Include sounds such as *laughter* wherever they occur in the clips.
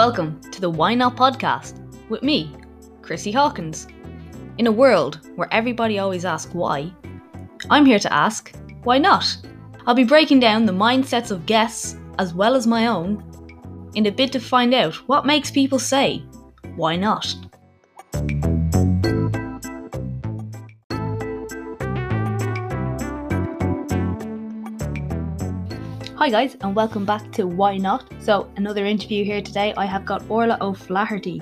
Welcome to the Why Not podcast with me, Chrissy Hawkins. In a world where everybody always asks why, I'm here to ask why not? I'll be breaking down the mindsets of guests as well as my own in a bid to find out what makes people say, why not? Hi guys, and welcome back to Why Not. So, another interview here today. I have got Orla O'Flaherty,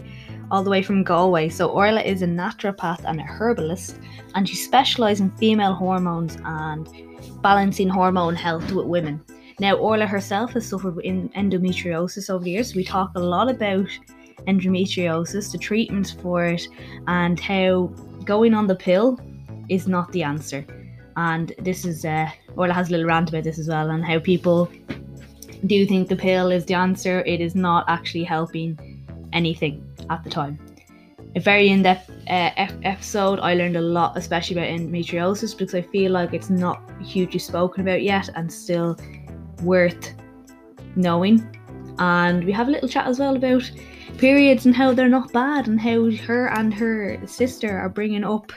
all the way from Galway. So, Orla is a naturopath and a herbalist, and she specialises in female hormones and balancing hormone health with women. Now, Orla herself has suffered with endometriosis over the years. So we talk a lot about endometriosis, the treatments for it, and how going on the pill is not the answer. And this is uh, Orla has a little rant about this as well, and how people do think the pill is the answer. It is not actually helping anything at the time. A very in-depth uh, episode. I learned a lot, especially about endometriosis, because I feel like it's not hugely spoken about yet, and still worth knowing. And we have a little chat as well about periods and how they're not bad, and how her and her sister are bringing up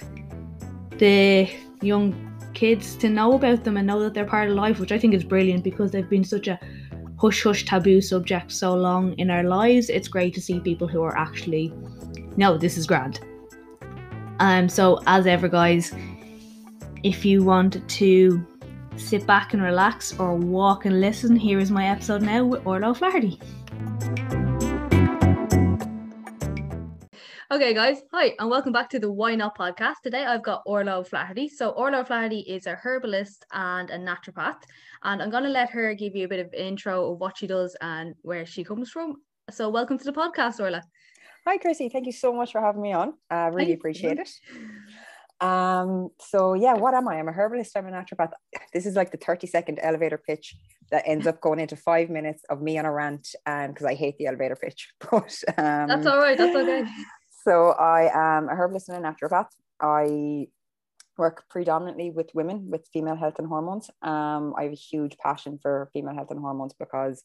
the young kids to know about them and know that they're part of life, which I think is brilliant because they've been such a hush hush taboo subject so long in our lives. It's great to see people who are actually, no, this is grand. Um, so as ever, guys, if you want to sit back and relax or walk and listen, here is my episode now with Orla O'Flaherty. Okay, guys, hi, and welcome back to the Why Not podcast. Today I've got Orla Flaherty. So, Orla Flaherty is a herbalist and a naturopath, and I'm going to let her give you a bit of intro of what she does and where she comes from. So, welcome to the podcast, Orla. Hi, Chrissy. Thank you so much for having me on. I really appreciate it. Um, so yeah, what am I? I'm a herbalist, I'm a naturopath. This is like the 30 second elevator pitch that ends up going into five minutes of me on a rant and because I hate the elevator pitch. *laughs* But um, that's all right, that's okay. So I am a herbalist and a naturopath. I work predominantly with women with female health and hormones. Um, I have a huge passion for female health and hormones because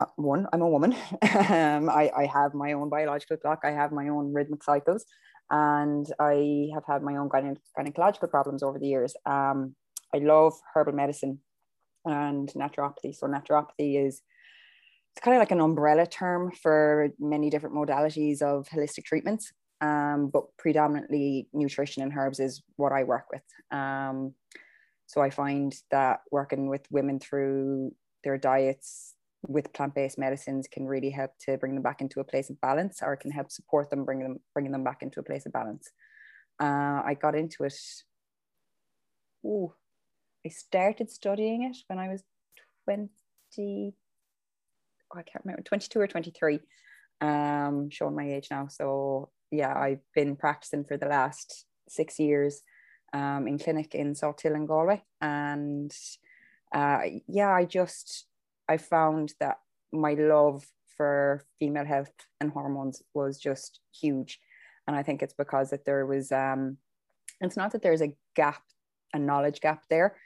uh, one, I'm a woman. *laughs* um, I, I have my own biological clock. I have my own rhythmic cycles and I have had my own gyne- gynecological problems over the years. Um, I love herbal medicine and naturopathy. So naturopathy is it's kind of like an umbrella term for many different modalities of holistic treatments. Um, but predominantly nutrition and herbs is what I work with. Um, so I find that working with women through their diets, with plant-based medicines can really help to bring them back into a place of balance or can help support them bring them bringing them back into a place of balance uh, i got into it Ooh, i started studying it when i was 20 oh, i can't remember 22 or 23 um showing my age now so yeah i've been practicing for the last six years um, in clinic in Salthill in Galway and uh, yeah I just I found that my love for female health and hormones was just huge. And I think it's because that there was um it's not that there's a gap, a knowledge gap there,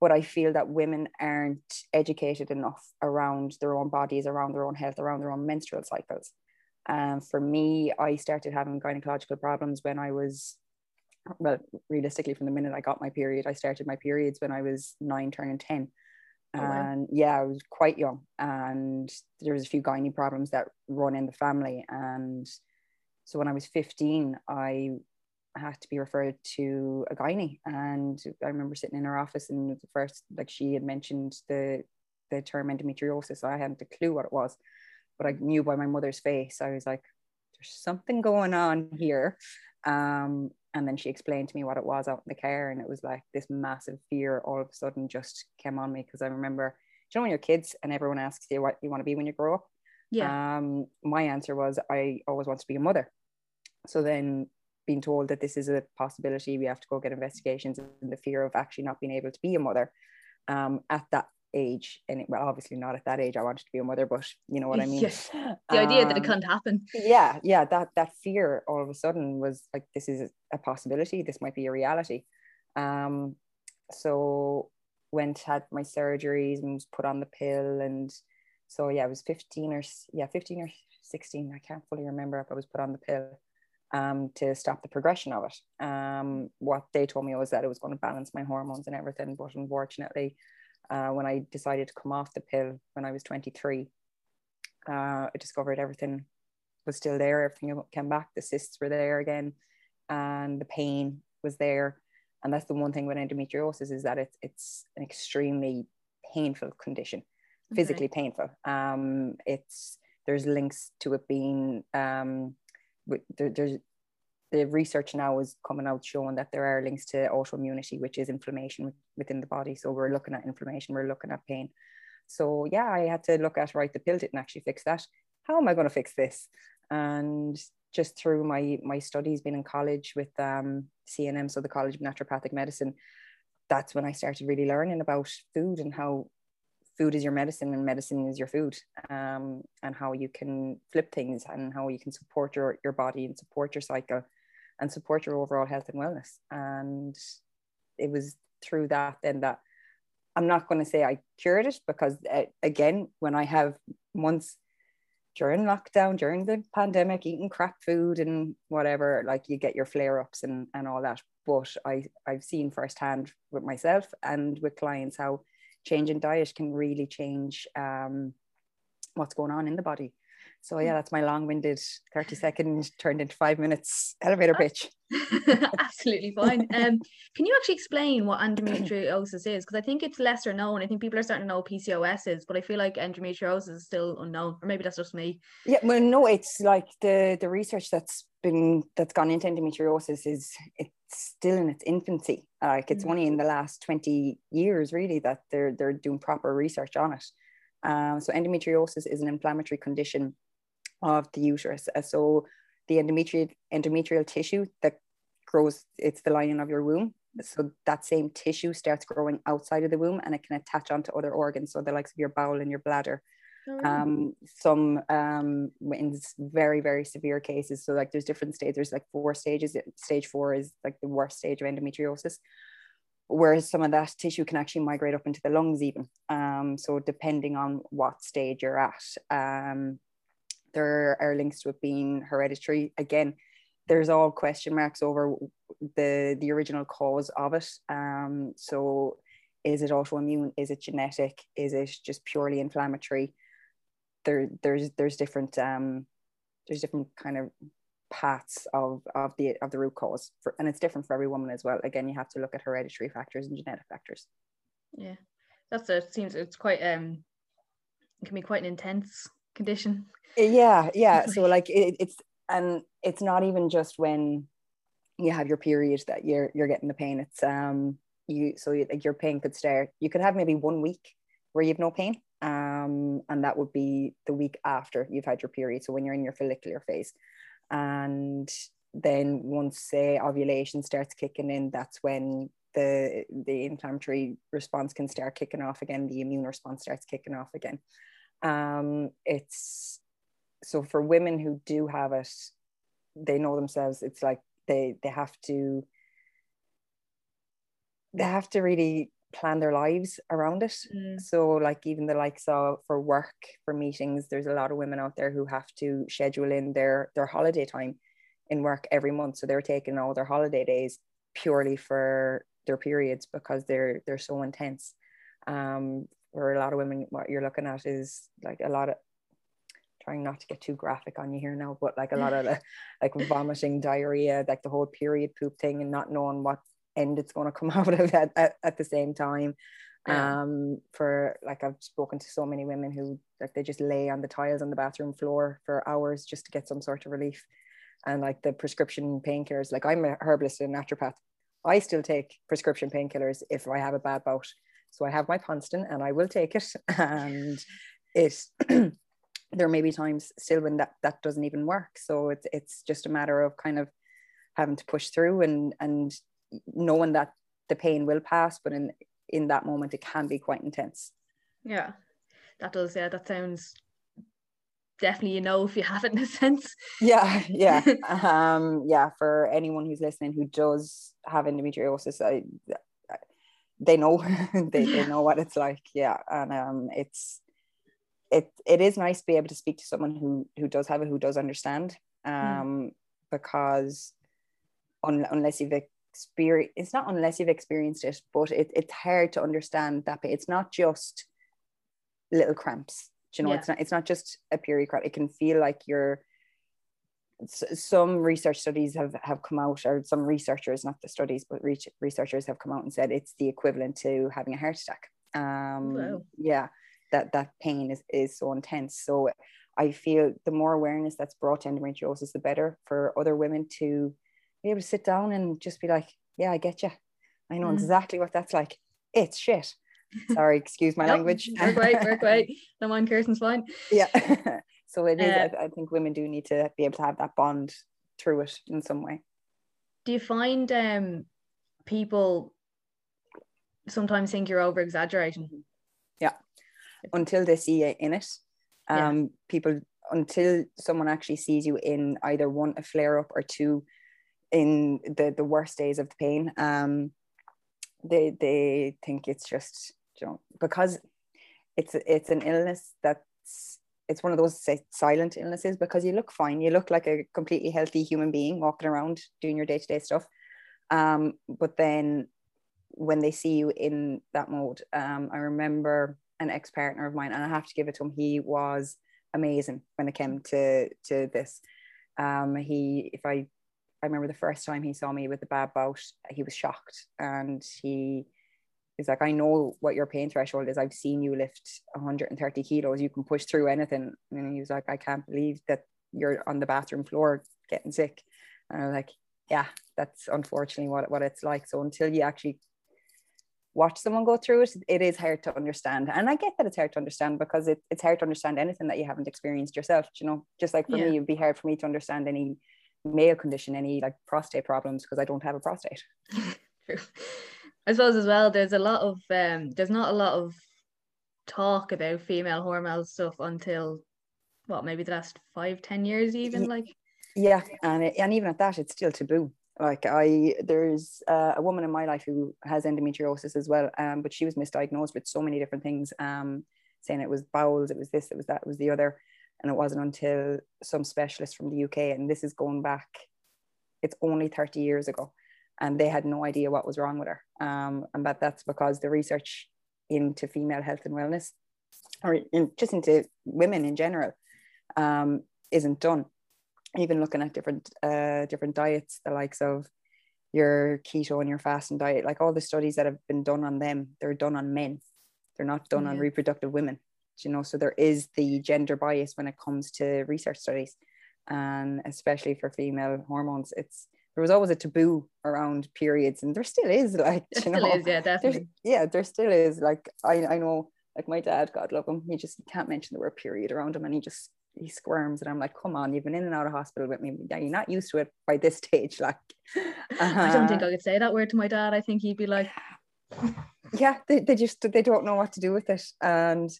but I feel that women aren't educated enough around their own bodies, around their own health, around their own menstrual cycles. Um, for me, I started having gynecological problems when I was, well, realistically, from the minute I got my period, I started my periods when I was nine, turning 10. Oh, and wow. yeah, I was quite young, and there was a few gynae problems that run in the family. And so when I was 15, I had to be referred to a gynae. And I remember sitting in her office, and the first, like she had mentioned the the term endometriosis. I hadn't a clue what it was, but I knew by my mother's face. I was like, "There's something going on here." Um, and then she explained to me what it was out in the car and it was like this massive fear all of a sudden just came on me because i remember you know when you're kids and everyone asks you what you want to be when you grow up yeah um my answer was i always want to be a mother so then being told that this is a possibility we have to go get investigations and the fear of actually not being able to be a mother um, at that age and it, well obviously not at that age i wanted to be a mother but you know what i mean yes. the idea that it can't um, happen yeah yeah that that fear all of a sudden was like this is a possibility this might be a reality um so went had my surgeries and was put on the pill and So yeah, I was 15 or yeah, 15 or 16. I can't fully remember if I was put on the pill um, to stop the progression of it. Um, what they told me was that it was going to balance my hormones and everything, but unfortunately, uh, when I decided to come off the pill when I was 23, uh, I discovered everything was still there. Everything came back. The cysts were there again, and the pain was there. And that's the one thing with endometriosis is that it's it's an extremely painful condition, physically okay. painful. Um, it's there's links to it being um, there, there's the research now is coming out showing that there are links to autoimmunity, which is inflammation within the body. So we're looking at inflammation, we're looking at pain. So yeah, I had to look at right, the pill didn't actually fix that. How am I going to fix this? And just through my my studies, being in college with um, CNM, so the College of Naturopathic Medicine, that's when I started really learning about food and how food is your medicine and medicine is your food um, and how you can flip things and how you can support your, your body and support your cycle and support your overall health and wellness. And it was through that then that i'm not going to say i cured it because uh, again when i have months during lockdown during the pandemic eating crap food and whatever like you get your flare ups and, and all that. But i i've seen firsthand with myself and with clients how change in diet can really change um, what's going on in the body. So yeah, that's my long-winded 30 second turned into five minutes elevator pitch. *laughs* Absolutely fine. Um, can you actually explain what endometriosis is? Because I think it's lesser known. I think people are starting to know PCOS is, but I feel like endometriosis is still unknown, or maybe that's just me. Yeah, well, no, it's like the the research that's been that's gone into endometriosis is it's still in its infancy. Like it's mm-hmm. only in the last 20 years really that they're they're doing proper research on it. Um, so endometriosis is an inflammatory condition of the uterus. Uh, so the endometrial endometrial tissue that grows, it's the lining of your womb. So that same tissue starts growing outside of the womb and it can attach onto other organs. So the likes of your bowel and your bladder. Um, some um, in very very severe cases. So like there's different stages there's like four stages. Stage four is like the worst stage of endometriosis whereas some of that tissue can actually migrate up into the lungs even. Um, so depending on what stage you're at um, there are links to it being hereditary. Again there's all question marks over the the original cause of it. Um, so is it autoimmune? Is it genetic? Is it just purely inflammatory there there's there's different um there's different kind of paths of of the of the root cause for, and it's different for every woman as well. Again you have to look at hereditary factors and genetic factors. Yeah. That's it seems it's quite um it can be quite an intense condition. Yeah yeah. *laughs* So like it, it's and it's not even just when you have your period that you're you're getting the pain. It's um you so you, like your pain could start you could have maybe one week where you have no pain. Um and that would be the week after you've had your period so when you're in your follicular phase. And then once say ovulation starts kicking in that's when the the inflammatory response can start kicking off again the immune response starts kicking off again. Um it's so for women who do have it they know themselves it's like they they have to they have to really plan their lives around it. Mm. so like even the likes of for work for meetings there's a lot of women out there who have to schedule in their their holiday time in work every month. So they're taking all their holiday days purely for their periods because they're they're so intense. Um for a lot of women what you're looking at is like a lot of trying not to get too graphic on you here now, but like a lot of the, *laughs* like vomiting, diarrhea, like the whole period poop thing, and not knowing what end it's going to come *laughs* out of at, at, at the same time. Yeah. Um, for like I've spoken to so many women who like they just lay on the tiles on the bathroom floor for hours just to get some sort of relief. And like the prescription painkillers, like I'm a herbalist and naturopath. I still take prescription painkillers if I have a bad bout. So I have my Ponston and I will take it. *laughs* And it *clears throat* there may be times still when that that doesn't even work so it's it's just a matter of kind of having to push through and and knowing that the pain will pass but in in that moment it can be quite intense. Yeah. That does yeah. That sounds definitely you know if you have it in a sense. Yeah yeah. *laughs* Um yeah for anyone who's listening who does have endometriosis I, they know *laughs* they, they know what it's like. Yeah and um it's it it is nice to be able to speak to someone who who does have it who does understand um mm. because un, unless you've experienced it's not unless you've experienced it but it, it's hard to understand that it's not just little cramps you know? Yeah. it's not it's not just a period cramp it can feel like you're some research studies have have come out or some researchers not the studies but researchers have come out and said it's the equivalent to having a heart attack. Um wow. yeah that that pain is, is so intense. So i feel the more awareness that's brought to endometriosis the better for other women to be able to sit down and just be like yeah i get you i know mm. exactly what that's like. It's shit. Sorry excuse my *laughs* nope, language. We're great we're great *laughs* no mind kirsten's fine. Yeah. *laughs* So it is. Uh, I, I think women do need to be able to have that bond through it in some way. Do you find um people sometimes think you're over exaggerating mm-hmm. yeah. Until they see you in it. Um yeah. people until someone actually sees you in either one a flare up or two in the the worst days of the pain um they they think it's just you know because it's it's an illness that's it's one of those silent illnesses because you look fine. You look like a completely healthy human being walking around doing your day-to-day stuff. Um but then when they see you in that mode um i remember an ex-partner of mine and i have to give it to him he was amazing when it came to to this. Um he if i I remember the first time he saw me with the bad bout, he was shocked and he is like, I know what your pain threshold is. I've seen you lift 130 kilos. You can push through anything. And he was like, I can't believe that you're on the bathroom floor getting sick. And I was like, yeah, that's unfortunately what, what it's like. So until you actually watch someone go through it, it is hard to understand. And I get that it's hard to understand because it, it's hard to understand anything that you haven't experienced yourself. You know, just like for yeah. me, it'd be hard for me to understand any male condition, any like prostate problems because I don't have a prostate. *laughs* True. I suppose as well, there's a lot of um, there's not a lot of talk about female hormonal stuff until what maybe the last five ten years even like yeah and it, and even at that it's still taboo like i there's uh, a woman in my life who has endometriosis as well um, but she was misdiagnosed with so many different things um, saying it was bowels it was this it was that it was the other and it wasn't until some specialist from the UK, and this is going back, it's only 30 years ago, and they had no idea what was wrong with her. Um, and that that's because the research into female health and wellness, or in, just into women in general, um, isn't done. Even looking at different uh, different diets, the likes of your keto and your fasting diet, like all the studies that have been done on them, they're done on men. They're not done yeah. on reproductive women you know so there is the gender bias when it comes to research studies and especially for female hormones it's there was always a taboo around periods and there still is *laughs* like there you know. is, yeah definitely. yeah there still is like I, I know like my dad god love him he just can't mention the word period around him and he just he squirms and I'm like come on you've been in and out of hospital with me yeah you're not used to it by this *laughs* stage like uh, I don't think uh, I could say that word to my dad I think he'd be like yeah they, they just they don't know what to do with it and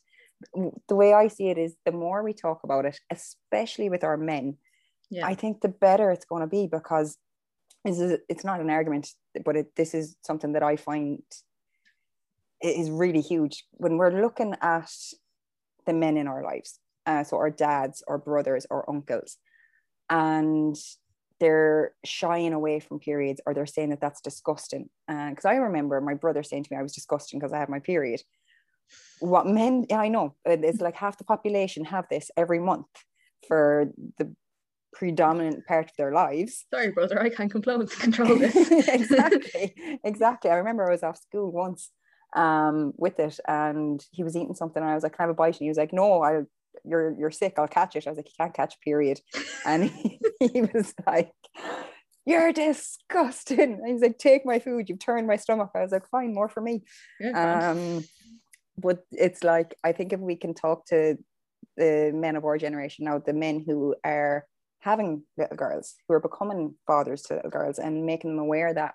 the way I see it is the more we talk about it, especially with our men, yeah. I think the better it's going to be because is it's not an argument, but it, this is something that I find is really huge when we're looking at the men in our lives. Uh, so our dads, our brothers, our uncles, and they're shying away from periods or they're saying that that's disgusting. Because uh, I remember my brother saying to me I was disgusting because I had my period what men i know it's like half the population have this every month for the predominant part of their lives sorry brother i can't control, control this *laughs* exactly exactly i remember i was off school once um with it and he was eating something and i was like can i have a bite and he was like no i you're you're sick i'll catch it i was like you can't catch period and he, *laughs* he was like you're disgusting. And he's like, take my food. You've turned my stomach. I was like, fine, more for me. Yeah, um, but it's like I think if we can talk to the men of our generation now, the men who are having little girls, who are becoming fathers to little girls, and making them aware that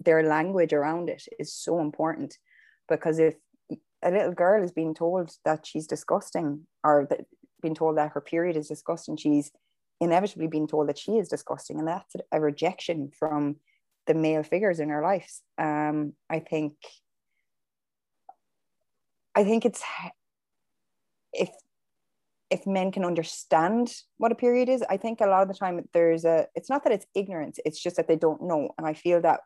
their language around it is so important, because if a little girl is being told that she's disgusting, or that being told that her period is disgusting, she's inevitably being told that she is disgusting, and that's a rejection from the male figures in her lives. Um, I think I think it's if if men can understand what a period is i think a lot of the time there's a it's not that it's ignorance it's just that they don't know and i feel that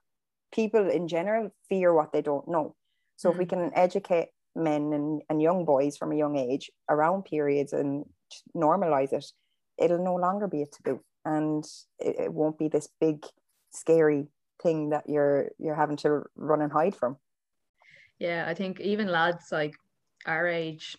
people in general fear what they don't know so mm if we mm. can educate men and, and young boys from a young age around periods and normalize it it'll no longer be a taboo and it, it won't be this big scary thing that you're you're having to run and hide from yeah i think even lads like our age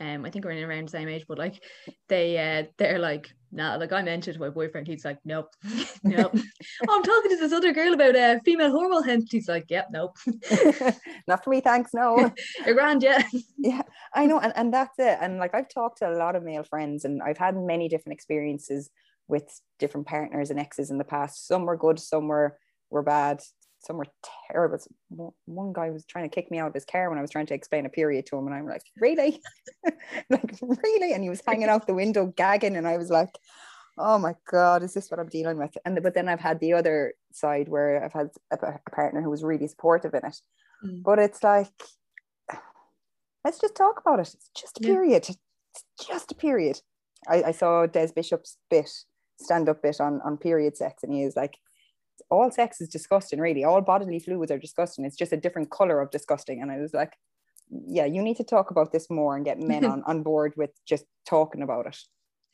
um I think we're in around the same age but like they uh they're like nah like I mentioned to my boyfriend he's like nope *laughs* nope. Oh, I'm talking to this other girl about a uh, female hormone hemp. He's like yep nope. *laughs* Not for me thanks no. *laughs* You're grand yeah. Yeah I know and, and that's it and like I've talked to a lot of male friends and I've had many different experiences with different partners and exes in the past. Some were good some were were bad some were terrible. One guy was trying to kick me out of his car when I was trying to explain a period to him, and I'm like, really, *laughs* like really, and he was hanging out the window gagging, and I was like, oh my god, is this what I'm dealing with? And but then I've had the other side where I've had a, a partner who was really supportive in it, mm. but it's like, let's just talk about it. It's just a period. Yeah. It's just a period. I, I saw Des Bishop's bit stand up bit on on period sex, and he is like all sex is disgusting, really. All bodily fluids are disgusting. It's just a different color of disgusting. And I was like, yeah, you need to talk about this more and get men *laughs* on, on board with just talking about it.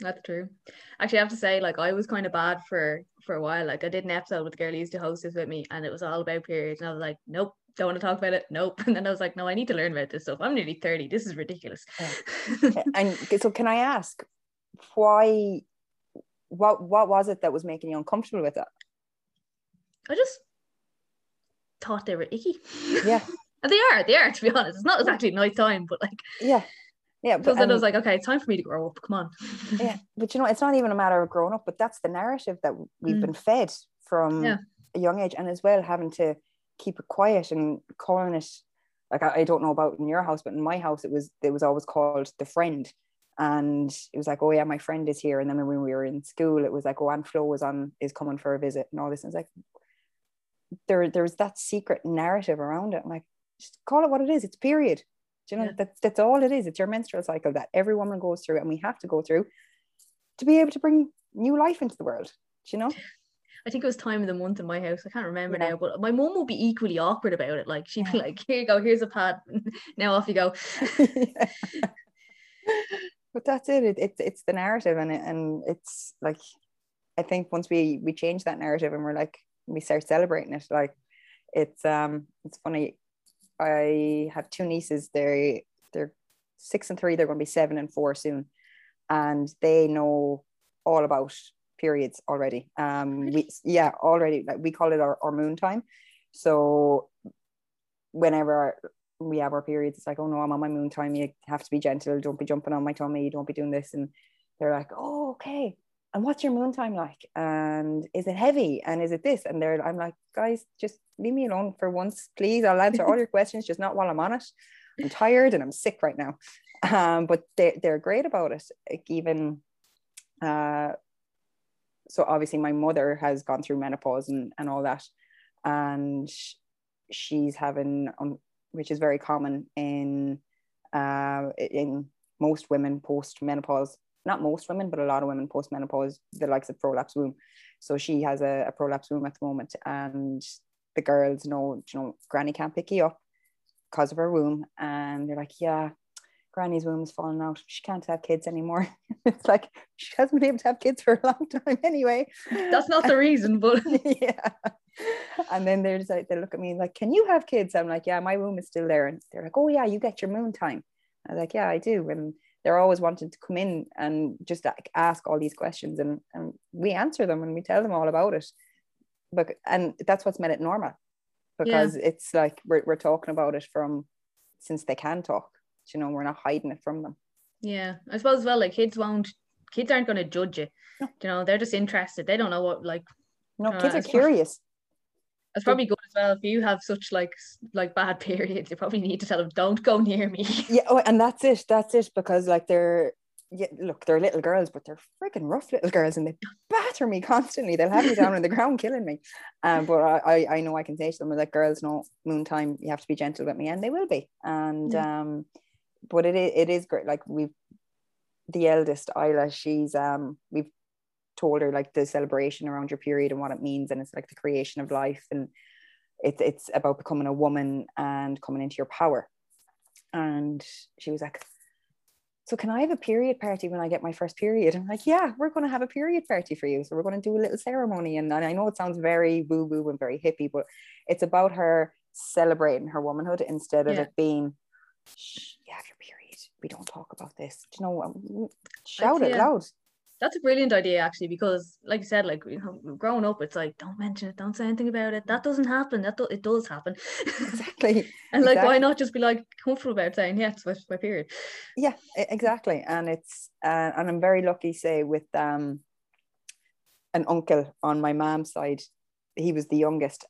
That's true. Actually, I have to say, like, I was kind of bad for for a while. Like, I did an episode with the girl who used to host this with me, and it was all about periods. And I was like, nope, don't want to talk about it. Nope. *laughs* And then I was like, no, I need to learn about this stuff. I'm nearly 30. This is ridiculous. Yeah. *laughs* and so, can I ask why? What what was it that was making you uncomfortable with it? I just thought they were icky. Yeah. *laughs* and they are, they are, to be honest. It's not exactly night time, but like Yeah. Yeah. Because then I was like, okay, it's time for me to grow up. Come on. *laughs* yeah. But you know, it's not even a matter of growing up, but that's the narrative that we've mm. been fed from yeah. a young age. And as well having to keep it quiet and calling it like I, I don't know about in your house, but in my house it was it was always called the friend and it was like, oh yeah, my friend is here. And then when we were in school, it was like, oh, Aunt Flo was on is coming for a visit and all this. And it's like, there there's that secret narrative around it. I'm like, just call it what it is. It's period. Do you know yeah. that's that's all it is. It's your menstrual cycle that every woman goes through, and we have to go through to be able to bring new life into the world. Do you know? I think it was time of the month in my house. I can't remember yeah. now, but my mom will be equally awkward about it. Like she'd be like, "Here you go, here's a pad. *laughs* now off you go." *laughs* but that's it. it. It's it's the narrative, and it, and it's like, I think once we we change that narrative, and we're like, we start celebrating it. Like it's um it's funny. I have two nieces. They're they're six and three. They're going to be seven and four soon. And they know all about periods already. Um we yeah already like we call it our, our moon time. So whenever we have our periods it's like oh no i'm on my moon time. You have to be gentle. Don't be jumping on my tummy. Don't be doing this. And they're like oh okay and what's your moon time like? And is it heavy? And is it this? And they're, I'm like, guys, just leave me alone for once, please. I'll answer all your *laughs* questions, just not while I'm on it. I'm tired and I'm sick right now. Um, but they, they're great about it. Like even, uh, so obviously my mother has gone through menopause and, and all that. And she's having, um, which is very common in, uh, in most women post menopause not most women, but a lot of women post menopause, the likes of prolapse womb. So she has a, a prolapse womb at the moment, and the girls know, you know, Granny can't pick you up because of her womb, and they're like, yeah, Granny's womb is falling out. She can't have kids anymore. *laughs* it's like she hasn't been able to have kids for a long time *laughs* anyway. That's not the reason, but *laughs* yeah. And then they're just like, they look at me like, "Can you have kids?" I'm like, "Yeah, my womb is still there." And they're like, "Oh yeah, you get your moon time." I'm like, "Yeah, I do." And they're always wanting to come in and just like ask all these questions and, and we answer them and we tell them all about it. But and that's what's made it normal because yeah. it's like we're, we're talking about it from since they can talk. You know we're not hiding it from them. Yeah. I suppose as well like kids won't kids aren't going to judge you. No. you know they're just interested. They don't know what like no uh, kids are *laughs* curious it's probably good as well if you have such like like bad *laughs* periods. You probably need to tell them, "Don't go near me." *laughs* Yeah, oh, and that's it. That's it because like they're yeah, look, they're little girls, but they're freaking rough little girls, and they batter me *laughs* constantly. They'll have me down on the ground, killing me. Um, but I, I know I can say to them like, "Girls, no moon time. You have to be gentle with me," and they will be. And yeah. um, but it is, it is great. Like we've the eldest Isla, she's um we've told her like the celebration around your period and what it means, and it's like the creation of life, and it's it's about becoming a woman and coming into your power. And she was like, so can I have a period party when I get my first period? I'm like, yeah, we're going to have a period party for you. So we're going to do a little ceremony. And, and I know it sounds very woo woo and very hippie, but it's about her celebrating her womanhood instead of yeah. it being, Shh, you have your period. We don't talk about this. Do you know, shout it loud that's a brilliant idea actually because like you said like you know growing up it's like don't mention it don't say anything about it. That doesn't happen. That do- it does happen. *laughs* Exactly. And like exactly. why not just be like comfortable about saying yeah it's my, my period. Yeah exactly. And it's uh, and i'm very lucky say with um an uncle on my mom's side. He was the youngest.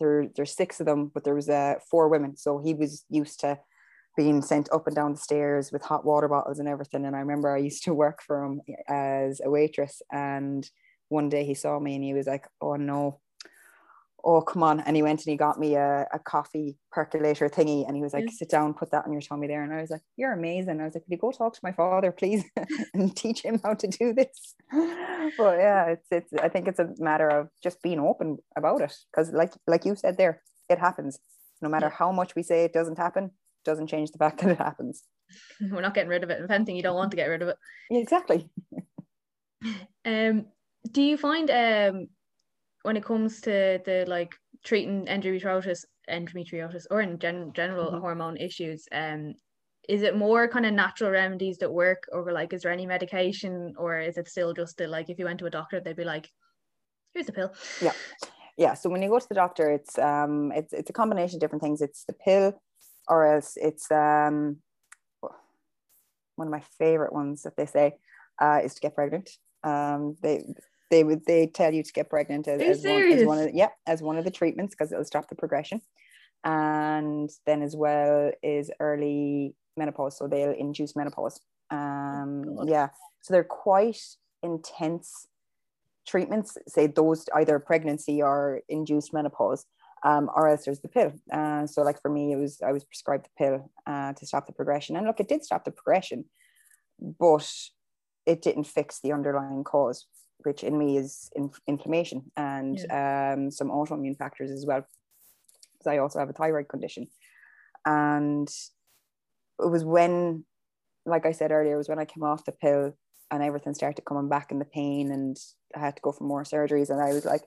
There there's six of them but there was uh, four women. So he was used to being sent up and down the stairs with hot water bottles and everything. And I remember I used to work for him as a waitress. And one day he saw me and he was like, Oh no, oh come on. And he went and he got me a, a coffee percolator thingy. And he was like, Sit down, put that on your tummy there. And I was like, You're amazing. I was like, Could you go talk to my father, please, *laughs* and teach him how to do this? *laughs* but yeah, it's it's I think it's a matter of just being open about it. Because like like you said there, it happens. No matter how much we say it doesn't happen, doesn't change the fact *laughs* that it happens. We're not getting rid of it. If anything, you don't want to get rid of it. exactly. um, do you find um when it comes to the like treating endometriosis, endometriosis, or in gen- general mm-hmm. hormone issues, um, is it more kind of natural remedies that work, or like is there any medication, or is it still just the, like if you went to a doctor, they'd be like, "Here's a pill." Yeah, yeah. So when you go to the doctor, it's um, it's it's a combination of different things. It's the pill or else it's um, one of my favorite ones that they say uh, is to get pregnant. Um, they they would they tell you to get pregnant as, as one, as one of the, yeah as one of the treatments because it'll stop the progression, and then as well is early menopause, so they'll induce menopause. Um, oh, yeah, so they're quite intense treatments. Say those either pregnancy or induced menopause um, or else there's the pill. Uh, so like for me, it was I was prescribed the pill uh, to stop the progression, and look, it did stop the progression, but it didn't fix the underlying cause, which in me is in, inflammation and yeah. um, some autoimmune factors as well, because I also have a thyroid condition, and it was when, like I said earlier, it was when I came off the pill and everything started coming back in the pain, and I had to go for more surgeries, and I was like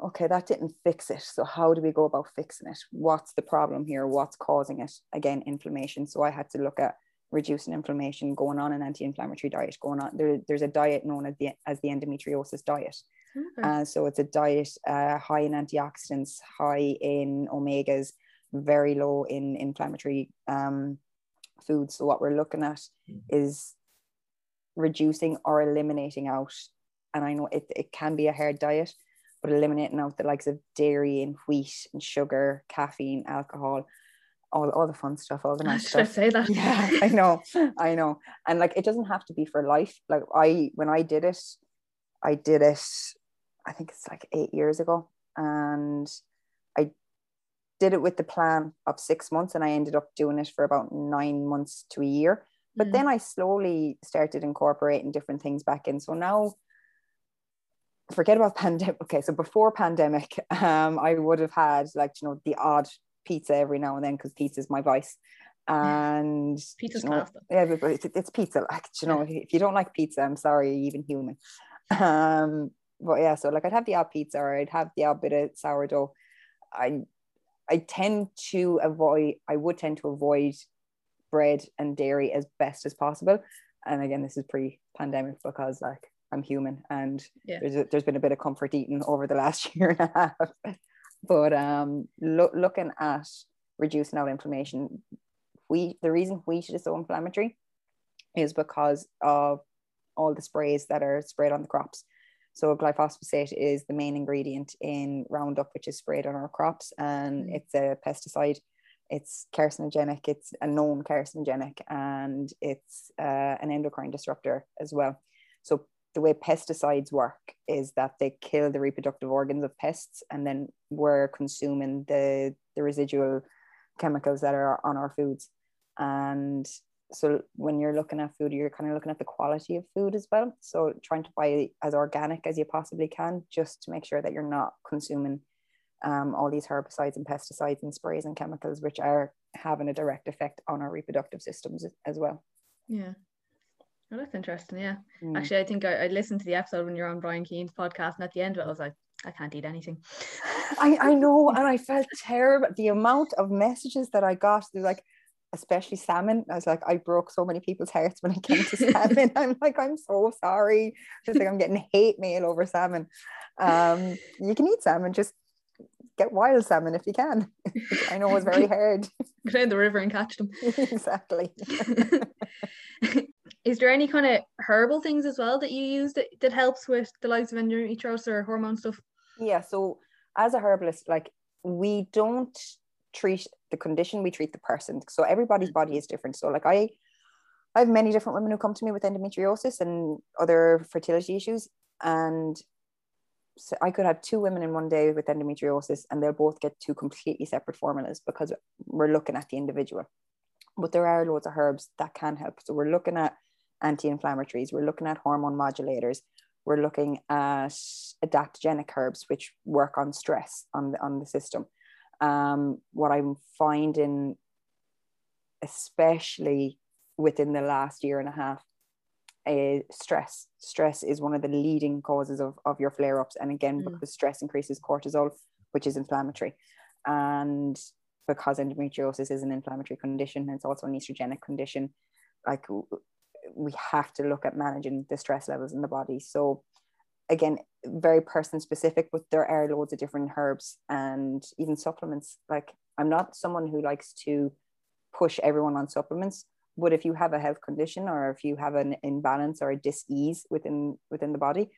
okay, that didn't fix it. So how do we go about fixing it? What's the problem here? What's causing it? Again, inflammation. So I had to look at reducing inflammation, going on an anti-inflammatory diet, going on there, there's a diet known as the as the endometriosis diet. Okay. Uh, so it's a diet uh, high in antioxidants, high in omegas, very low in inflammatory um, foods. So what we're looking at mm. is reducing or eliminating out. And I know it, it can be a hard diet, but eliminating out the likes of dairy and wheat and sugar, caffeine, alcohol, all, all the fun stuff, all the nice *laughs* stuff. I say that? *laughs* Yeah, I know, I know. And like it doesn't have to be for life. Like I when I did it, I did it, I think it's like eight years ago. And I did it with the plan of six months and I ended up doing it for about nine months to a year. But mm. then I slowly started incorporating different things back in. So now forget about pandemic. Okay, so before pandemic, um, I would have had like you know the odd pizza every now and then because pizza is my vice. And pizza's you know. Yeah, it's, it's pizza. Like you know, if you don't like pizza, I'm sorry, even human. Um, but yeah, so like I'd have the odd pizza or I'd have the odd bit of sourdough. I I tend to avoid. I would tend to avoid bread and dairy as best as possible. And again, this is pre-pandemic because like I'm human and yeah. there's, a, there's been a bit of comfort eating over the last *laughs* year and a half. but um, lo- looking at reducing out inflammation, wheat, the reason wheat is so inflammatory is because of all the sprays that are sprayed on the crops. So glyphosate is the main ingredient in Roundup, which is sprayed on our crops, and mm. it's a pesticide. It's carcinogenic. It's a known carcinogenic, and it's uh, an endocrine disruptor as well. So the way pesticides work is that they kill the reproductive organs of pests and then we're consuming the the residual chemicals that are on our foods and so when you're looking at food, you're kind of looking at the quality of food as well. So trying to buy as organic as you possibly can, just to make sure that you're not consuming um, all these herbicides and pesticides and sprays and chemicals, which are having a direct effect on our reproductive systems as well. Yeah. Oh, that's interesting. Yeah. Mm. Actually, I think I, I, listened to the episode when you're on Brian Keane's podcast, and at the end of it, I was like, I can't eat anything. *laughs* I, I know. And I felt terrible. The amount of messages that I got, they're like, especially salmon. I was like, I broke so many people's hearts when it came to *laughs* salmon. I'm like, I'm so sorry. Just like I'm getting hate mail over salmon. Um, you can eat salmon, just get wild salmon if you can. *laughs* I know it's very hard. Go down the river and catch them. exactly. Is there any kind of herbal things as well that you use that, that helps with the likes of endometriosis or hormone stuff? Yeah, so as a herbalist, like we don't treat the condition, we treat the person. So everybody's body is different. So like I I have many different women who come to me with endometriosis and other fertility issues. And so I could have two women in one day with endometriosis and they'll both get two completely separate formulas because we're looking at the individual. But there are loads of herbs that can help. So we're looking at anti-inflammatories, we're looking at hormone modulators, we're looking at adaptogenic herbs, which work on stress on the, on the system. Um, what I'm finding, especially within the last year and a half, is stress. Stress is one of the leading causes of, of your flare ups. And again, mm. because stress increases cortisol, which is inflammatory. And because endometriosis is an inflammatory condition, it's also an estrogenic condition. Like we have to look at managing the stress levels in the body. So again, very person specific, but there are loads of different herbs and even supplements. Like I'm not someone who likes to push everyone on supplements, but if you have a health condition or if you have an imbalance or a dis-ease within within the body,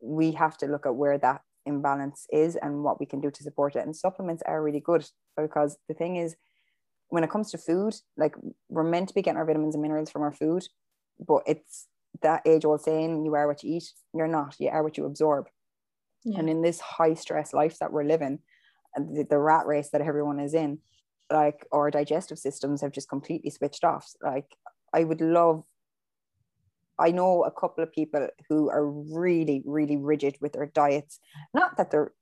we have to look at where that imbalance is and what we can do to support it. And supplements are really good because the thing is, when it comes to food, like we're meant to be getting our vitamins and minerals from our food, but it's that age old saying you are what you eat you're not you are what you absorb. Yeah. and in this high stress life that we're living and the, the rat race that everyone is in like our digestive systems have just completely switched off. Like i would love i know a couple of people who are really really rigid with their diets. Not that they're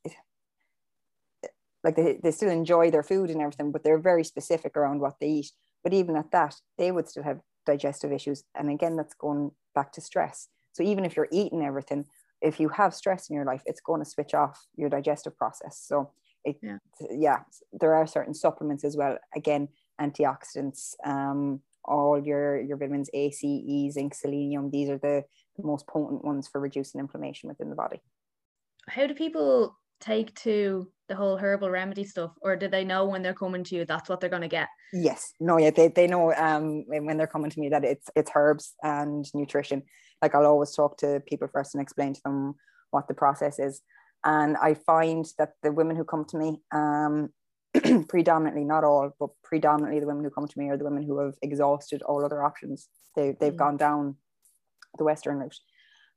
like they, they still enjoy their food and everything but they're very specific around what they eat. But even at that they would still have digestive issues. And again, that's going back to stress. So even if you're eating everything, if you have stress in your life, it's going to switch off your digestive process. So it, yeah, yeah there are certain supplements as well. Again, antioxidants, um, all your your vitamins A, C, E, zinc, selenium. These are the, the most potent ones for reducing inflammation within the body. How do people take to the whole herbal remedy stuff or do they know when they're coming to you that's what they're going to get? Yes. No yeah they, they know um when they're coming to me that it's it's herbs and nutrition. Like i'll always talk to people first and explain to them what the process is. And i find that the women who come to me um *clears throat* predominantly not all but predominantly the women who come to me are the women who have exhausted all other options. They, they've mm. gone down the western route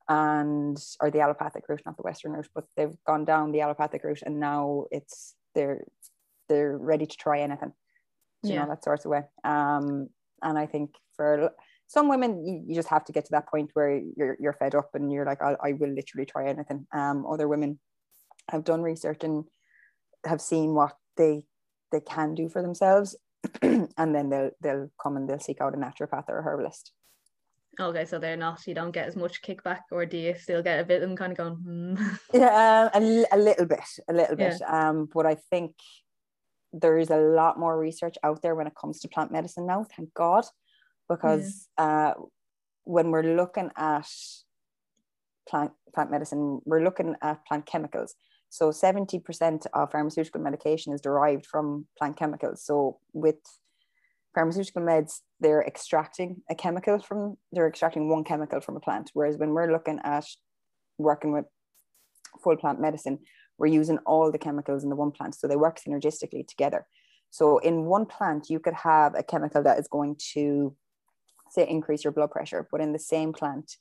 and or the allopathic route, not the Western route, but they've gone down the allopathic route and now it's they're they're ready to try anything. You yeah. know, that sort of way. Um, and I think for some women, you, you just have to get to that point where you're you're fed up and you're like, I, I will literally try anything. Um, other women have done research and have seen what they they can do for themselves, *clears throat* and then they'll they'll come and they'll seek out a naturopath or a herbalist. Okay, so they're not. You don't get as much kickback, or do you still get a bit of them kind of going? Hmm. *laughs* Yeah, a, a little bit, a little bit. Yeah. Um, but I think there is a lot more research out there when it comes to plant medicine now. Thank God, because yeah. uh, when we're looking at plant plant medicine, we're looking at plant chemicals. So seventy percent of pharmaceutical medication is derived from plant chemicals. So with pharmaceutical meds, they're extracting a chemical from, they're extracting one chemical from a plant. Whereas when we're looking at working with full plant medicine, we're using all the chemicals in the one plant. So they work synergistically together. So in one plant, you could have a chemical that is going to, say, increase your blood pressure, but in the same plant,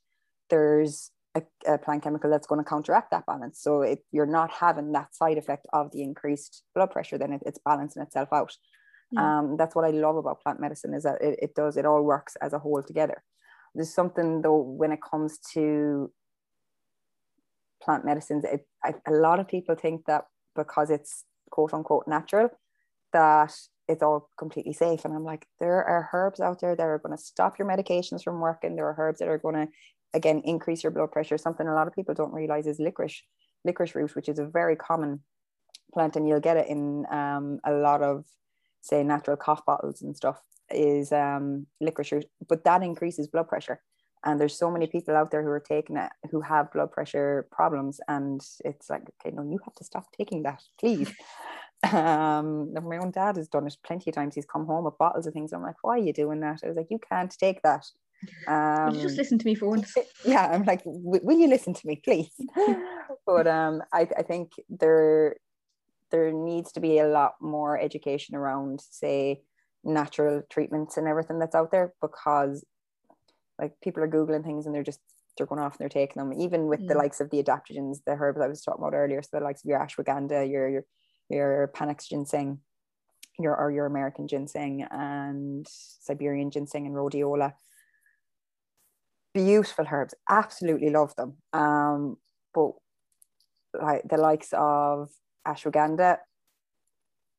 there's a, a plant chemical that's going to counteract that balance. So it, you're not having that side effect of the increased blood pressure, then it, it's balancing itself out. Yeah. Um, that's what I love about plant medicine is that it, it does it all works as a whole together. There's something though when it comes to plant medicines, it, I, a lot of people think that because it's quote unquote natural, that it's all completely safe. And I'm like, there are herbs out there that are going to stop your medications from working. There are herbs that are going to, again, increase your blood pressure. Something a lot of people don't realize is licorice, licorice root, which is a very common plant, and you'll get it in um, a lot of, say, natural cough bottles and stuff. Is um, licorice root, but that increases blood pressure. And there's so many people out there who are taking it who have blood pressure problems, and it's like, okay, no, you have to stop taking that, please. *laughs* um my own dad has done it plenty of times he's come home with bottles of things i'm like why are you doing that i was like you can't take that um just listen to me for once *laughs* yeah i'm like will you listen to me please *laughs* but um I, I think there there needs to be a lot more education around say natural treatments and everything that's out there because like people are googling things and they're just they're going off and they're taking them even with mm. the likes of the adaptogens the herbs i was talking about earlier so the likes of your ashwagandha your your your Panax ginseng, your or your American ginseng and Siberian ginseng and rhodiola. Beautiful herbs, absolutely love them. Um, but like the likes of ashwagandha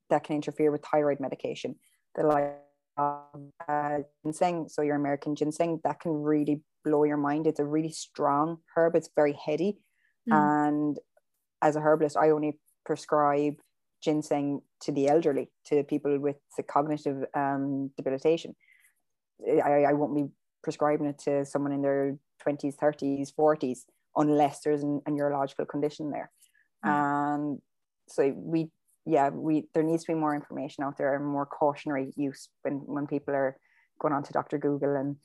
that can interfere with thyroid medication. The like of uh, ginseng, so your American ginseng, that can really blow your mind. It's a really strong herb. It's very heady, mm. and as a herbalist, I only prescribe ginseng to the elderly, to people with the cognitive um, debilitation. I, I won't be prescribing it to someone in their 20s, 30s, 40s, unless there's an, a neurological condition there. Mm. Um, so we, yeah, we there needs to be more information out there and more cautionary use when when people are going on to Dr. Google and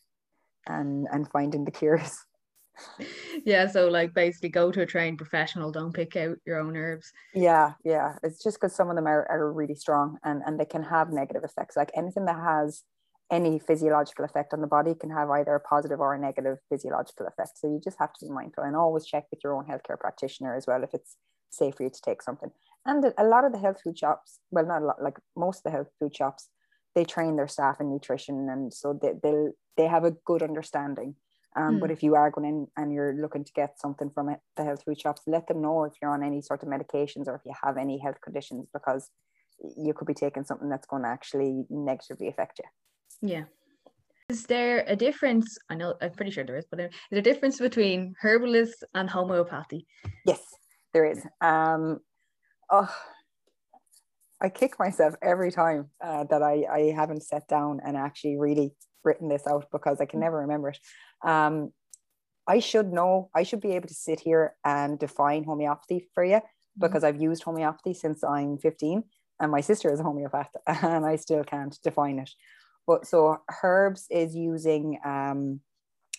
and and finding the cures. *laughs* yeah so like basically go to a trained professional don't pick out your own herbs yeah yeah it's just because some of them are, are really strong and and they can have negative effects like anything that has any physiological effect on the body can have either a positive or a negative physiological effect so you just have to be mindful and always check with your own healthcare practitioner as well if it's safe for you to take something and a lot of the health food shops well not a lot like most of the health food shops they train their staff in nutrition and so they, they'll they have a good understanding um, mm. But hmm. if you are going in and you're looking to get something from it, the health food shops, let them know if you're on any sort of medications or if you have any health conditions because you could be taking something that's going to actually negatively affect you. Yeah. Is there a difference? I know I'm pretty sure there is, but is there a difference between herbalists and homeopathy? Yes, there is. Um, oh, I kick myself every time uh, that I, I haven't sat down and actually really written this out because I can never remember it. Um, I should know, I should be able to sit here and define homeopathy for you mm-hmm. because mm-hmm. I've used homeopathy since I'm 15 and my sister is a homeopath *laughs* and I still can't define it. But so herbs is using um,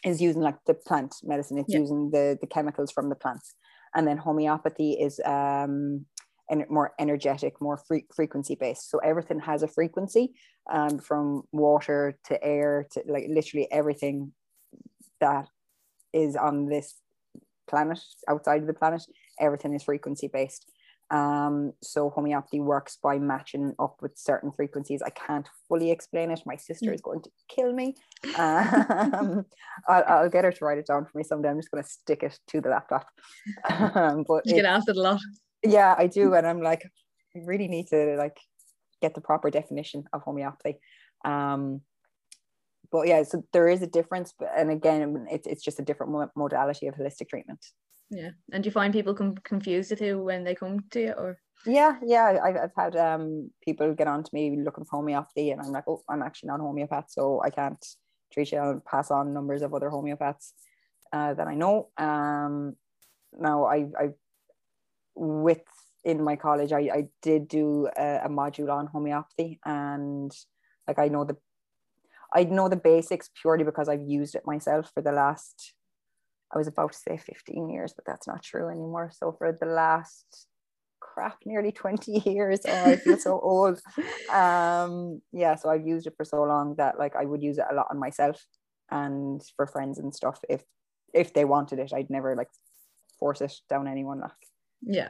is using like the plant medicine, it's yeah. using the, the chemicals from the plants. And then homeopathy is um, and more energetic, more frequency based. So everything has a frequency, um, from water to air to like literally everything that is on this planet, outside of the planet, everything is frequency based. Um, so homeopathy works by matching up with certain frequencies. I can't fully explain it. My sister is going to kill me. *laughs* Um, I'll, I'll, get her to write it down for me someday. I'm just going to stick it to the laptop. *laughs* Um, but you get asked it a lot. Yeah, I do, and I'm like, I really need to like get the proper definition of homeopathy. Um, but yeah, so there is a difference, but and again, it's it's just a different modality of holistic treatment. Yeah, and do you find people com- confused at who when they come to you, or? Yeah, yeah, I've, I've had um people get on to me looking for homeopathy, and I'm like, oh, I'm actually not a homeopath, so I can't treat you. I'll pass on numbers of other homeopaths uh, that I know. Um, now I I with in my college, I, I did do a, a module on homeopathy, and like I know the I know the basics purely because I've used it myself for the last, I was about to say 15 years, but that's not true anymore. So for the last crap, nearly 20 *laughs* years, oh, I feel so old. Um, yeah, so I've used it for so long that like I would use it a lot on myself and for friends and stuff if if they wanted it. I'd never like force it down anyone like. Yeah.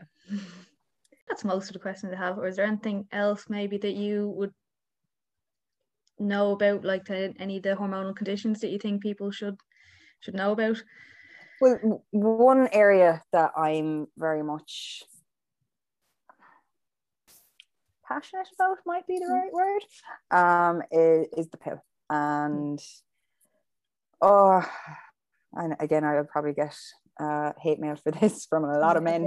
That's most of the questions I have. Or is there anything else maybe that you would know about like the, any of the hormonal conditions that you think people should should know about? Well, one area that I'm very much passionate about might be the right word um is, is the pill and oh and again i would probably get uh, hate mail for *laughs* this from a lot of men.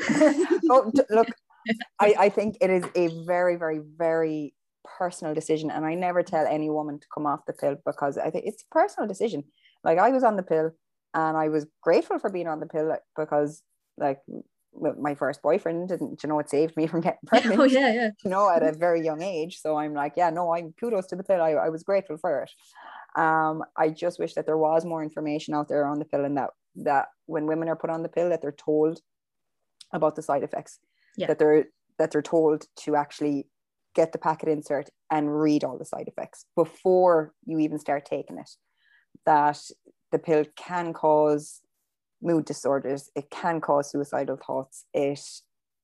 *laughs* oh, look *laughs* I, I think it is a very very very personal decision and i never tell any woman to come off the pill because i think it's a personal decision. Like i was on the pill and i was grateful for being on the pill because like my first boyfriend didn't you know it saved me from getting pregnant? oh yeah yeah. You know at a very young age so i'm like yeah no i'm kudos to the pill. I, I was grateful for it um i just wish that there was more information out there on the pill and that that when women are put on the pill that they're told about the side effects yeah. that they're that they're told to actually get the packet insert and read all the side effects before you even start taking it that the pill can cause mood disorders, it can cause suicidal thoughts, it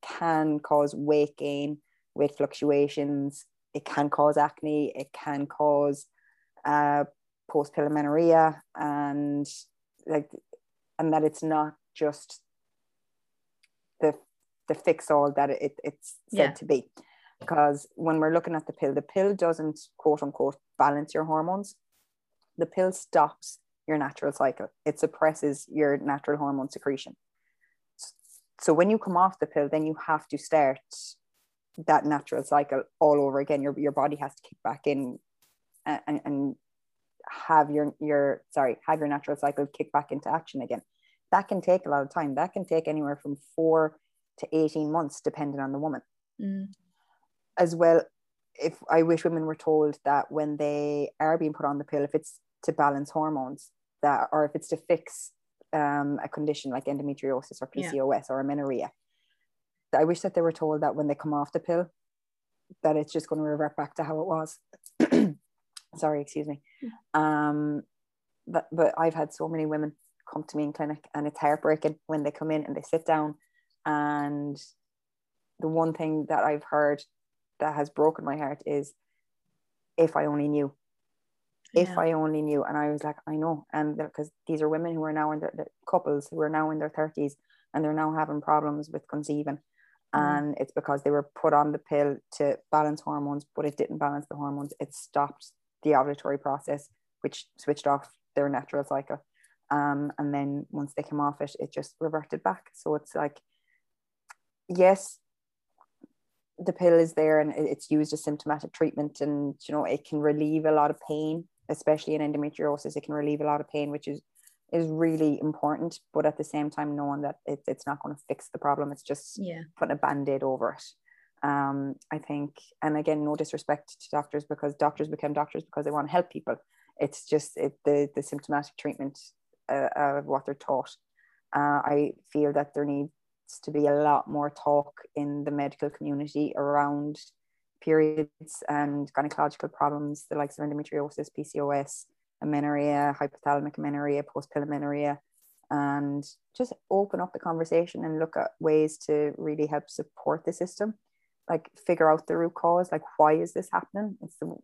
can cause weight gain, weight fluctuations, it can cause acne, it can cause uh, post pill amenorrhea, and like, and that it's not just the the fix all that it, it's said yeah. to be. Because when we're looking at the pill, the pill doesn't quote unquote balance your hormones. The pill stops your natural cycle. It suppresses your natural hormone secretion. So when you come off the pill, then you have to start that natural cycle all over again. Your your body has to kick back in and, and have your your sorry have your natural cycle kick back into action again. That can take a lot of time. That can take anywhere from four to eighteen months, depending on the woman. Mm. As well, if I wish women were told that when they are being put on the pill, if it's to balance hormones that or if it's to fix um, a condition like endometriosis or PCOS yeah. or amenorrhea. I wish that they were told that when they come off the pill, that it's just going to revert back to how it was. *clears throat* Sorry, excuse me. Um, but but I've had so many women come to me in clinic, and it's heartbreaking when they come in and they sit down, and the one thing that I've heard that has broken my heart is, if I only knew if yeah. I only knew. And I was like, I know. And because these are women who are now in their, couples who are now in their 30s and they're now having problems with conceiving. Mm. And it's because they were put on the pill to balance hormones, but it didn't balance the hormones. It stopped the ovulatory process, which switched off their natural cycle. Um, and then once they came off it, it just reverted back. So it's like, yes, the pill is there and it's used as symptomatic treatment and you know it can relieve a lot of pain especially in endometriosis, it can relieve a lot of pain, which is is really important. But at the same time, knowing that it, it's not going to fix the problem, it's just yeah. putting a band-aid over it. Um, I think, and again, no disrespect to doctors because doctors become doctors because they want to help people. It's just it, the the symptomatic treatment uh, of what they're taught. Uh, I feel that there needs to be a lot more talk in the medical community around periods and gynecological problems, the likes of endometriosis, PCOS, amenorrhea, hypothalamic amenorrhea, post-pill amenorrhea, and just open up the conversation and look at ways to really help support the system, like figure out the root cause, like why is this happening? It's the,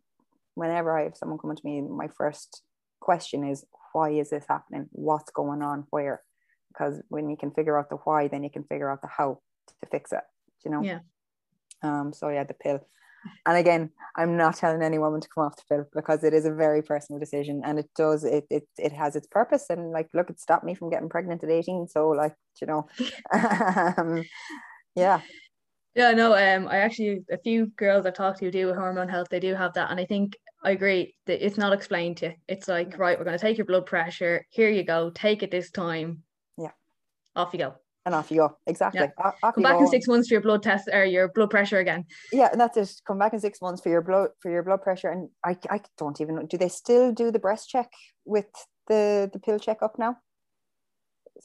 whenever I have someone coming to me, my first question is why is this happening? What's going on? Where? Because when you can figure out the why, then you can figure out the how to fix it. You know. Yeah. Um. So yeah, the pill. And again, I'm not telling any woman to come off the pill because it is a very personal decision and it does it it it has its purpose and like look it stopped me from getting pregnant at 18 so like you know *laughs* um, yeah yeah no um I actually a few girls I've talked to do with hormone health they do have that and I think I agree that it's not explained to you it's like right we're going to take your blood pressure here you go take it this time yeah off you go and off you go. Exactly. Yeah. Off Come back go. in six months for your blood test or your blood pressure again. Yeah, and that's it. Come back in six months for your blood for your blood pressure. And I, I don't even know. Do they still do the breast check with the the pill checkup now?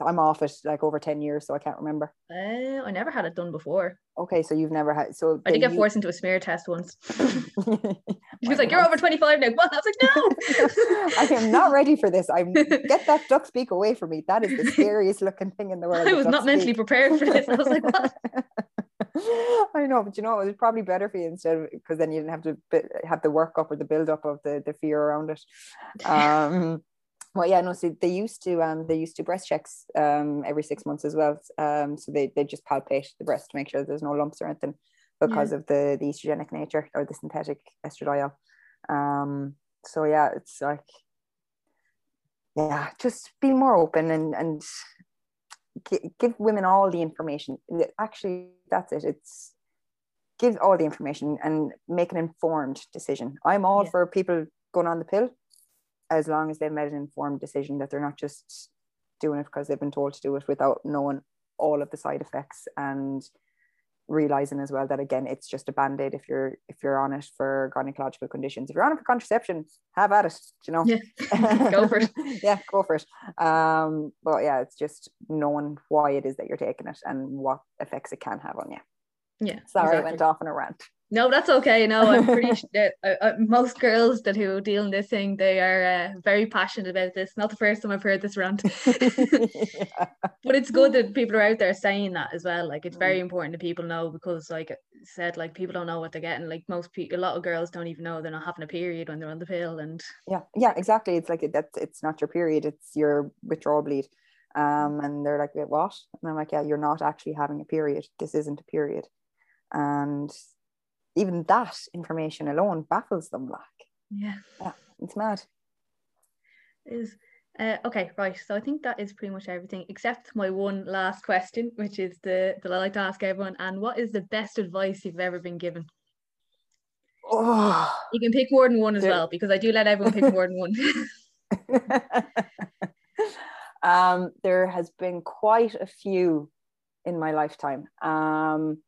I'm off it like over 10 years, so I can't remember. Uh, I never had it done before. Okay, so you've never had so I did get forced into a smear test once. *laughs* she was like, You're over 25 now. *laughs* What? I was like, No. *laughs* I am not ready for this. I'm get that duck speak away from me. That is the scariest looking thing in the world. I was not mentally prepared for this. I was like, What? I know, but you know, it was probably better for you instead of because then you didn't have to have the workup or the build up of the, the fear around it. Um, well, yeah, no, so they used to um they used to breast checks um every six months as well. Um, so they they just palpate the breast to make sure there's no lumps or anything because yeah. of the the estrogenic nature or the synthetic estradiol. Um, so yeah, it's like yeah, just be more open and and give women all the information. Actually, that's it. It's give all the information and make an informed decision. I'm all yeah. for people going on the pill as long as they've made an informed decision that they're not just doing it because they've been told to do it without knowing all of the side effects and realizing as well that again it's just a band-aid if you're if you're on it for gynecological conditions. If you're on it for contraception have at it you know? Yeah. *laughs* Go for it. *laughs* Yeah go for it. Um but yeah it's just knowing why it is that you're taking it and what effects it can have on you. Yeah sorry exactly. i went off on a rant no, that's okay. No, I'm pretty *laughs* sure uh, uh, most girls that who deal in this thing, they are uh, very passionate about this. Not the first time I've heard this rant, yeah. *laughs* but it's good that people are out there saying that as well. Like it's very mm. important that people know because, like I said, like people don't know what they're getting. Like most people, a lot of girls don't even know they're not having a period when they're on the pill. And yeah, yeah, exactly. It's like that. It's not your period. It's your withdrawal bleed. Um, and they're like, what? And I'm like, yeah, you're not actually having a period. This isn't a period. And even that information alone baffles them like. Yeah, yeah it's mad. It is. Uh, okay right so i think that is pretty much everything except my one last question which is the that i like to ask everyone and what is the best advice you've ever been given? Oh. You can pick more than one as well because i do let everyone pick more than one. *laughs* *laughs* Um there has been quite a few in my lifetime. Um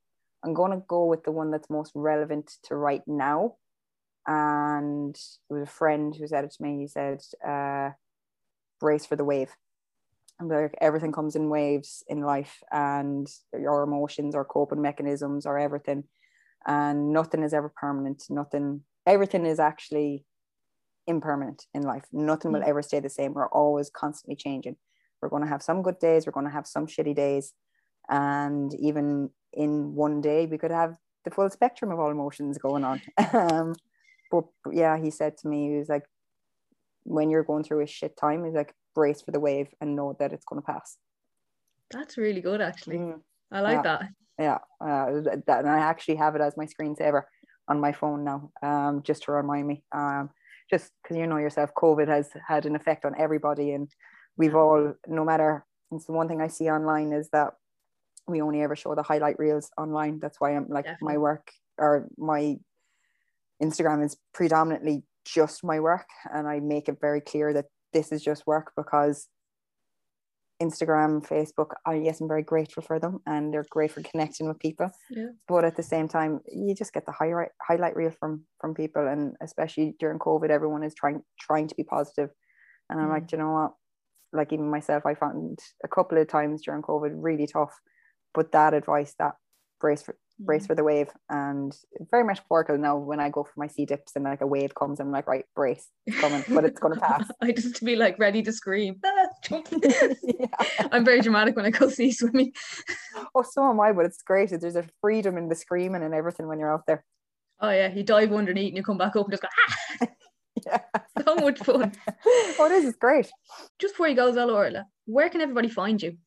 I'm going to go with the one that's most relevant to right now. And it was a friend who said it to me. He said, uh, brace for the wave. And like everything comes in waves in life, and your emotions or coping mechanisms or everything. And nothing is ever permanent. Nothing, everything is actually impermanent in life. Nothing will mm. ever stay the same. We're always constantly changing. We're going to have some good days, we're going to have some shitty days. And even in one day we could have the full spectrum of all emotions going on *laughs* um, but yeah he said to me he was like when you're going through a shit time he's like brace for the wave and know that it's going to pass that's really good actually mm. i like yeah. that yeah uh, that, and i actually have it as my screensaver on my phone now um, just to remind me um, just because you know yourself covid has had an effect on everybody and we've all no matter it's the one thing i see online is that we only ever show the highlight reels online. That's why I'm like Definitely. my work or my Instagram is predominantly just my work. And I make it very clear that this is just work because Instagram, Facebook, I yes, I'm very grateful for them and they're great for connecting with people. Yeah. But at the same time, you just get the highlight highlight reel from from people and especially during COVID, everyone is trying trying to be positive. And I'm mm. like, you know what? Like even myself, I found a couple of times during COVID really tough but that advice that brace for brace for the wave. And very much metaphorical now when I go for my sea dips and like a wave comes I'm like right brace coming but it's gonna *laughs* pass. I just to be like ready to scream *laughs* yeah. *laughs* I'm very dramatic when I go sea swimming. Oh so am I but it's great. There's a freedom in the screaming and everything when you're out there. Oh yeah you dive underneath and you come back up and just go ah! Yeah. So much fun. Oh it is it's great. Just before you go Zella Orla where can everybody find you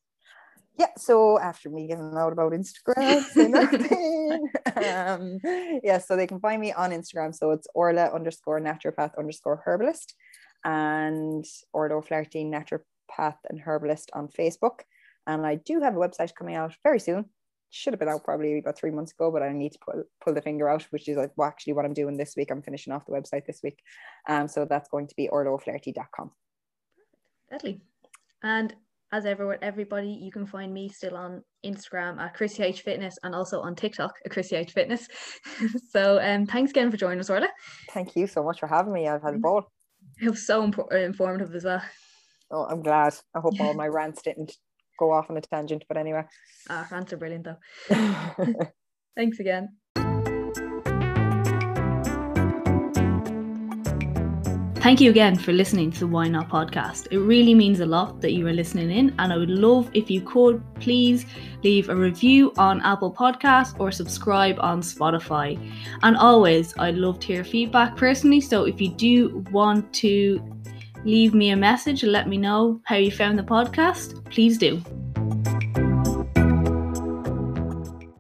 yeah, so after me giving out about Instagram, *laughs* um, yeah, so they can find me on Instagram. So it's Orla underscore naturopath underscore herbalist and Orla O'Flaherty naturopath and herbalist on Facebook. And I do have a website coming out very soon. Should have been out probably about three months ago, but I need to pull, pull the finger out, which is like well, actually what I'm doing this week. I'm finishing off the website this week. Um, so that's going to be orlaoflaherty.com. Perfect. Deadly. And as ever with everybody, you can find me still on Instagram at Chrissy H Fitness and also on TikTok at Chrissy H Fitness. *laughs* so um, thanks again for joining us, Orla. Thank you so much for having me. I've had a ball. It was so imp- uh, informative as well. Oh, I'm glad. I hope all my rants didn't go off on a tangent, but anyway. Ah, rants are brilliant though. *laughs* *laughs* thanks again. Thank you again for listening to the Why Not podcast. It really means a lot that you are listening in, and I would love if you could please leave a review on Apple Podcasts or subscribe on Spotify. And always, I'd love to hear feedback personally. So if you do want to leave me a message and let me know how you found the podcast, please do.